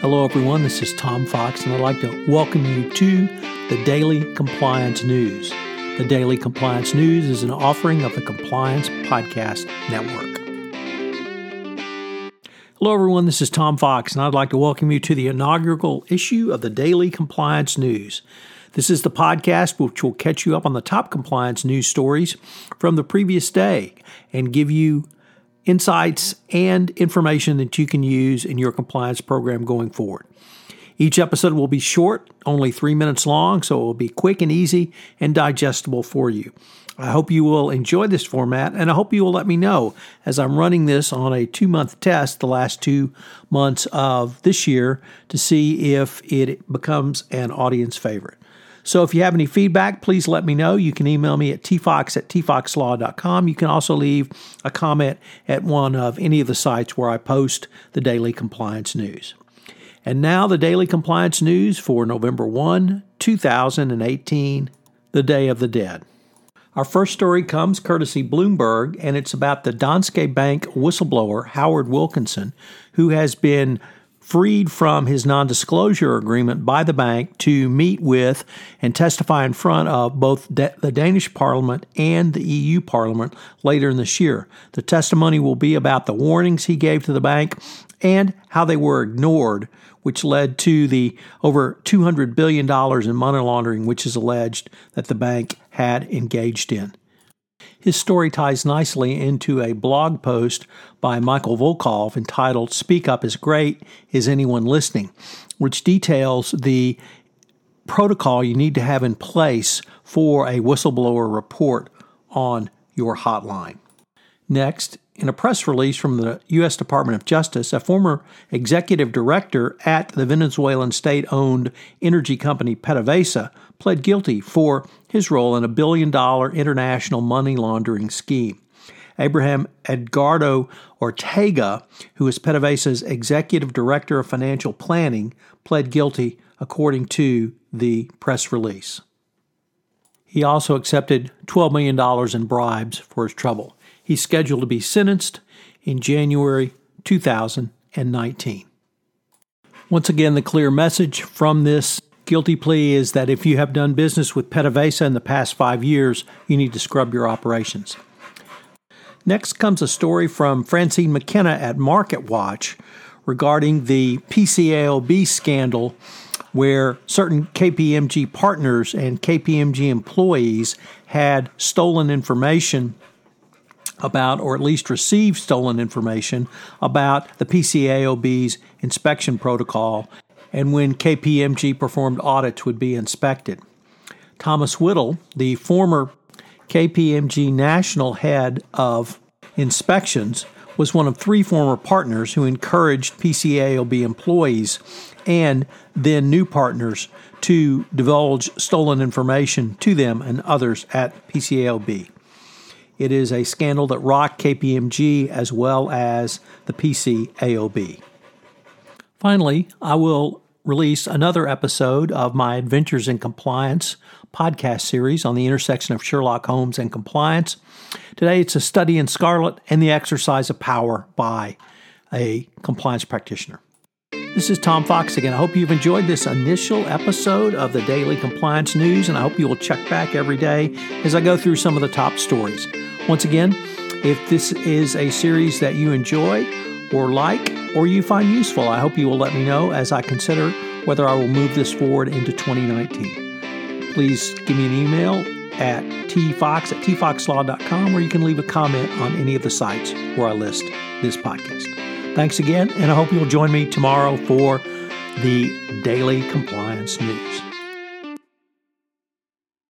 Hello, everyone. This is Tom Fox, and I'd like to welcome you to the Daily Compliance News. The Daily Compliance News is an offering of the Compliance Podcast Network. Hello, everyone. This is Tom Fox, and I'd like to welcome you to the inaugural issue of the Daily Compliance News. This is the podcast which will catch you up on the top compliance news stories from the previous day and give you insights and information that you can use in your compliance program going forward. Each episode will be short, only three minutes long, so it will be quick and easy and digestible for you. I hope you will enjoy this format, and I hope you will let me know as I'm running this on a two month test the last two months of this year to see if it becomes an audience favorite. So if you have any feedback, please let me know. You can email me at tfox at tfoxlaw.com. You can also leave a comment at one of any of the sites where I post the daily compliance news. And now the daily compliance news for November 1, 2018, the Day of the Dead. Our first story comes courtesy Bloomberg, and it's about the Danske Bank whistleblower, Howard Wilkinson, who has been freed from his non disclosure agreement by the bank to meet with and testify in front of both the Danish Parliament and the EU Parliament later in this year. The testimony will be about the warnings he gave to the bank and how they were ignored, which led to the over $200 billion in money laundering, which is alleged that the bank had engaged in. His story ties nicely into a blog post by Michael Volkov entitled Speak Up is Great, Is Anyone Listening? which details the protocol you need to have in place for a whistleblower report on your hotline. Next, in a press release from the U.S. Department of Justice, a former executive director at the Venezuelan state owned energy company PDVSA pled guilty for his role in a billion dollar international money laundering scheme. Abraham Edgardo Ortega, who is PDVSA's executive director of financial planning, pled guilty according to the press release. He also accepted $12 million in bribes for his trouble. He's scheduled to be sentenced in January 2019. Once again, the clear message from this guilty plea is that if you have done business with PDVSA in the past five years, you need to scrub your operations. Next comes a story from Francine McKenna at MarketWatch regarding the PCAOB scandal where certain KPMG partners and KPMG employees had stolen information about, or at least received stolen information about the PCAOB's inspection protocol and when KPMG performed audits would be inspected. Thomas Whittle, the former KPMG national head of inspections, was one of three former partners who encouraged PCAOB employees and then new partners to divulge stolen information to them and others at PCAOB. It is a scandal that rocked KPMG as well as the PCAOB. Finally, I will release another episode of my Adventures in Compliance podcast series on the intersection of Sherlock Holmes and compliance. Today, it's a study in Scarlet and the exercise of power by a compliance practitioner. This is Tom Fox again. I hope you've enjoyed this initial episode of the Daily Compliance News, and I hope you will check back every day as I go through some of the top stories. Once again, if this is a series that you enjoy or like or you find useful, I hope you will let me know as I consider whether I will move this forward into 2019. Please give me an email at tfox at tfoxlaw.com or you can leave a comment on any of the sites where I list this podcast. Thanks again, and I hope you'll join me tomorrow for the Daily Compliance News.